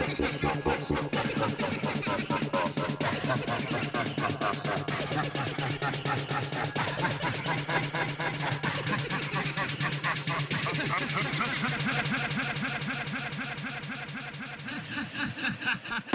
Ha ha ha!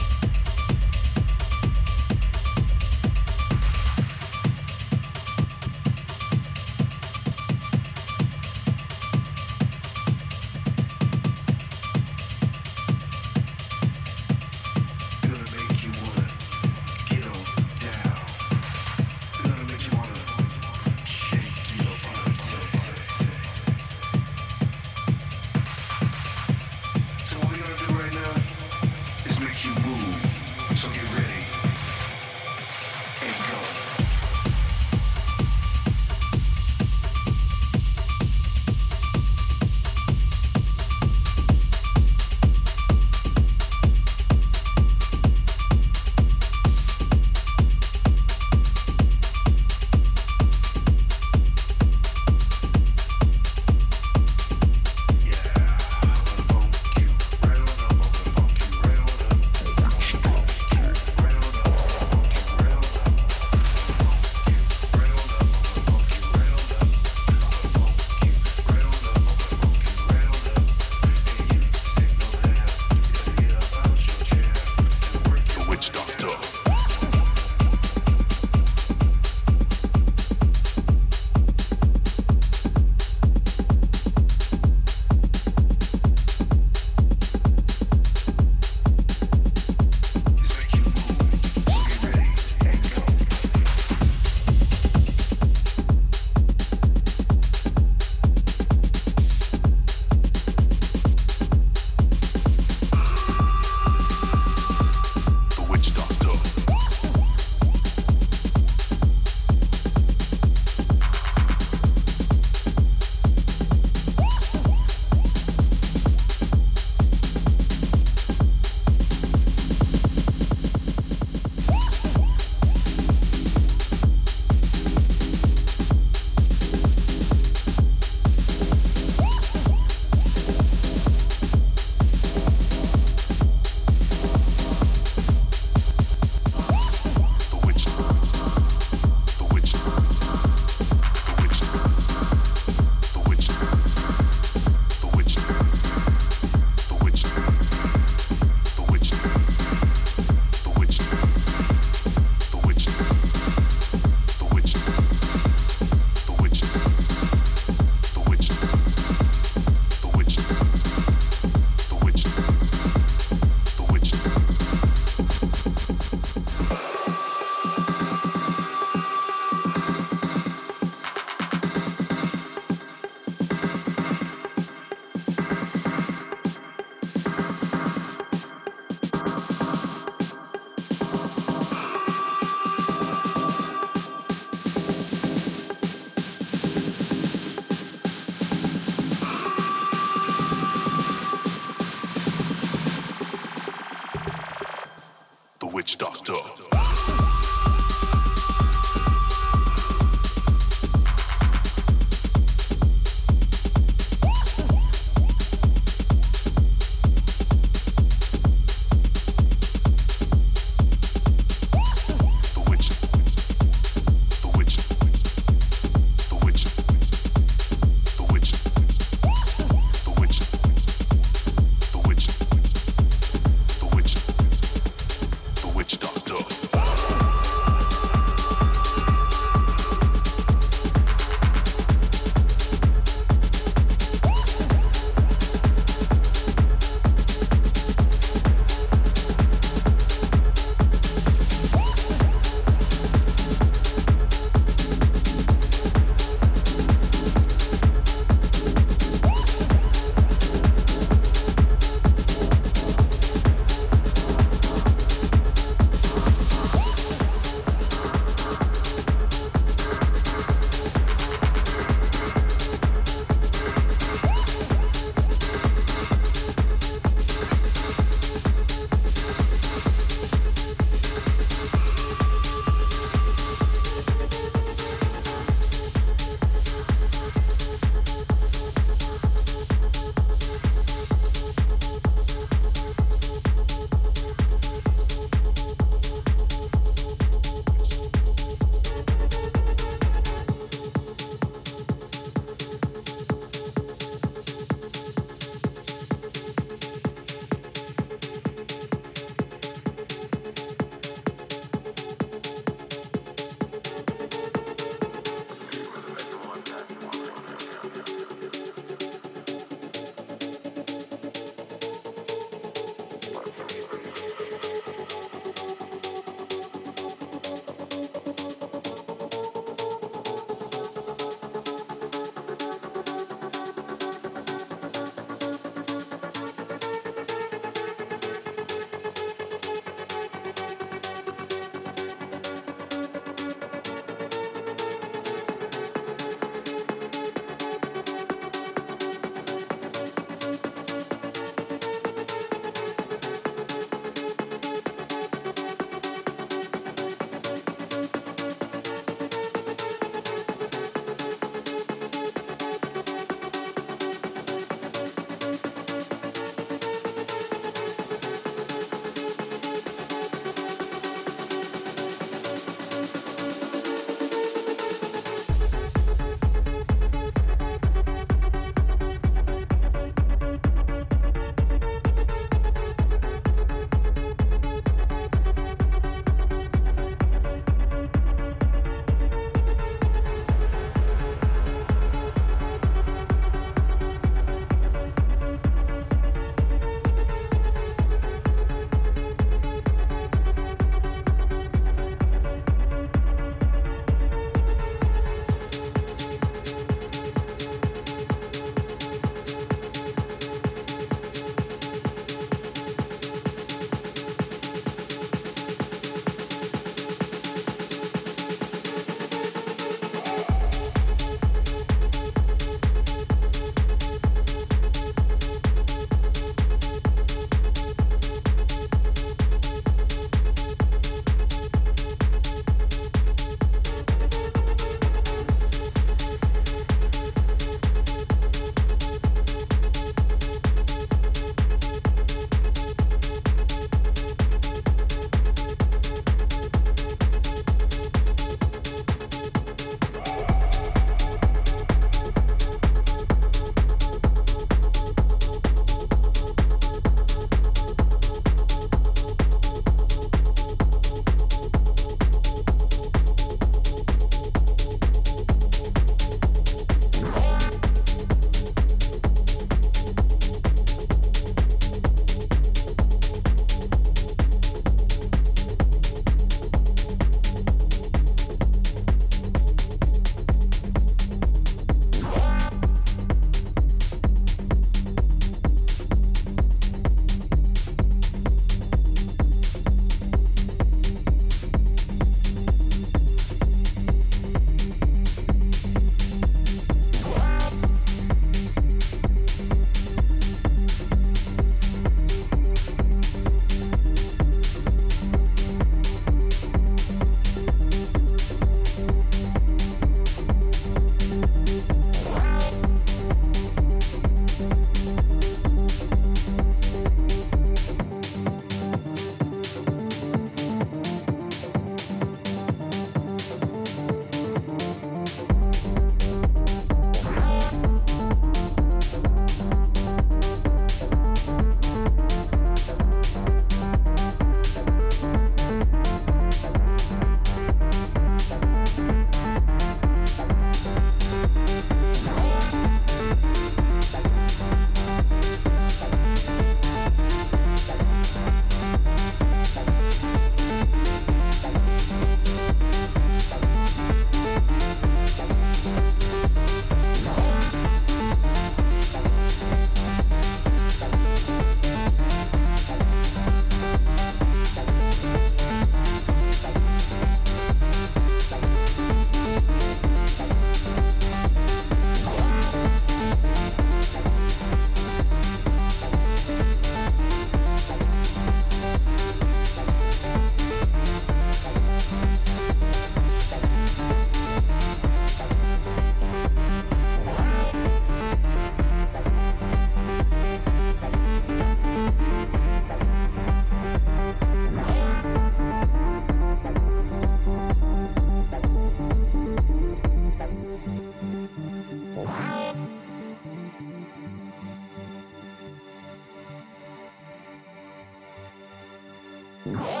Whoa.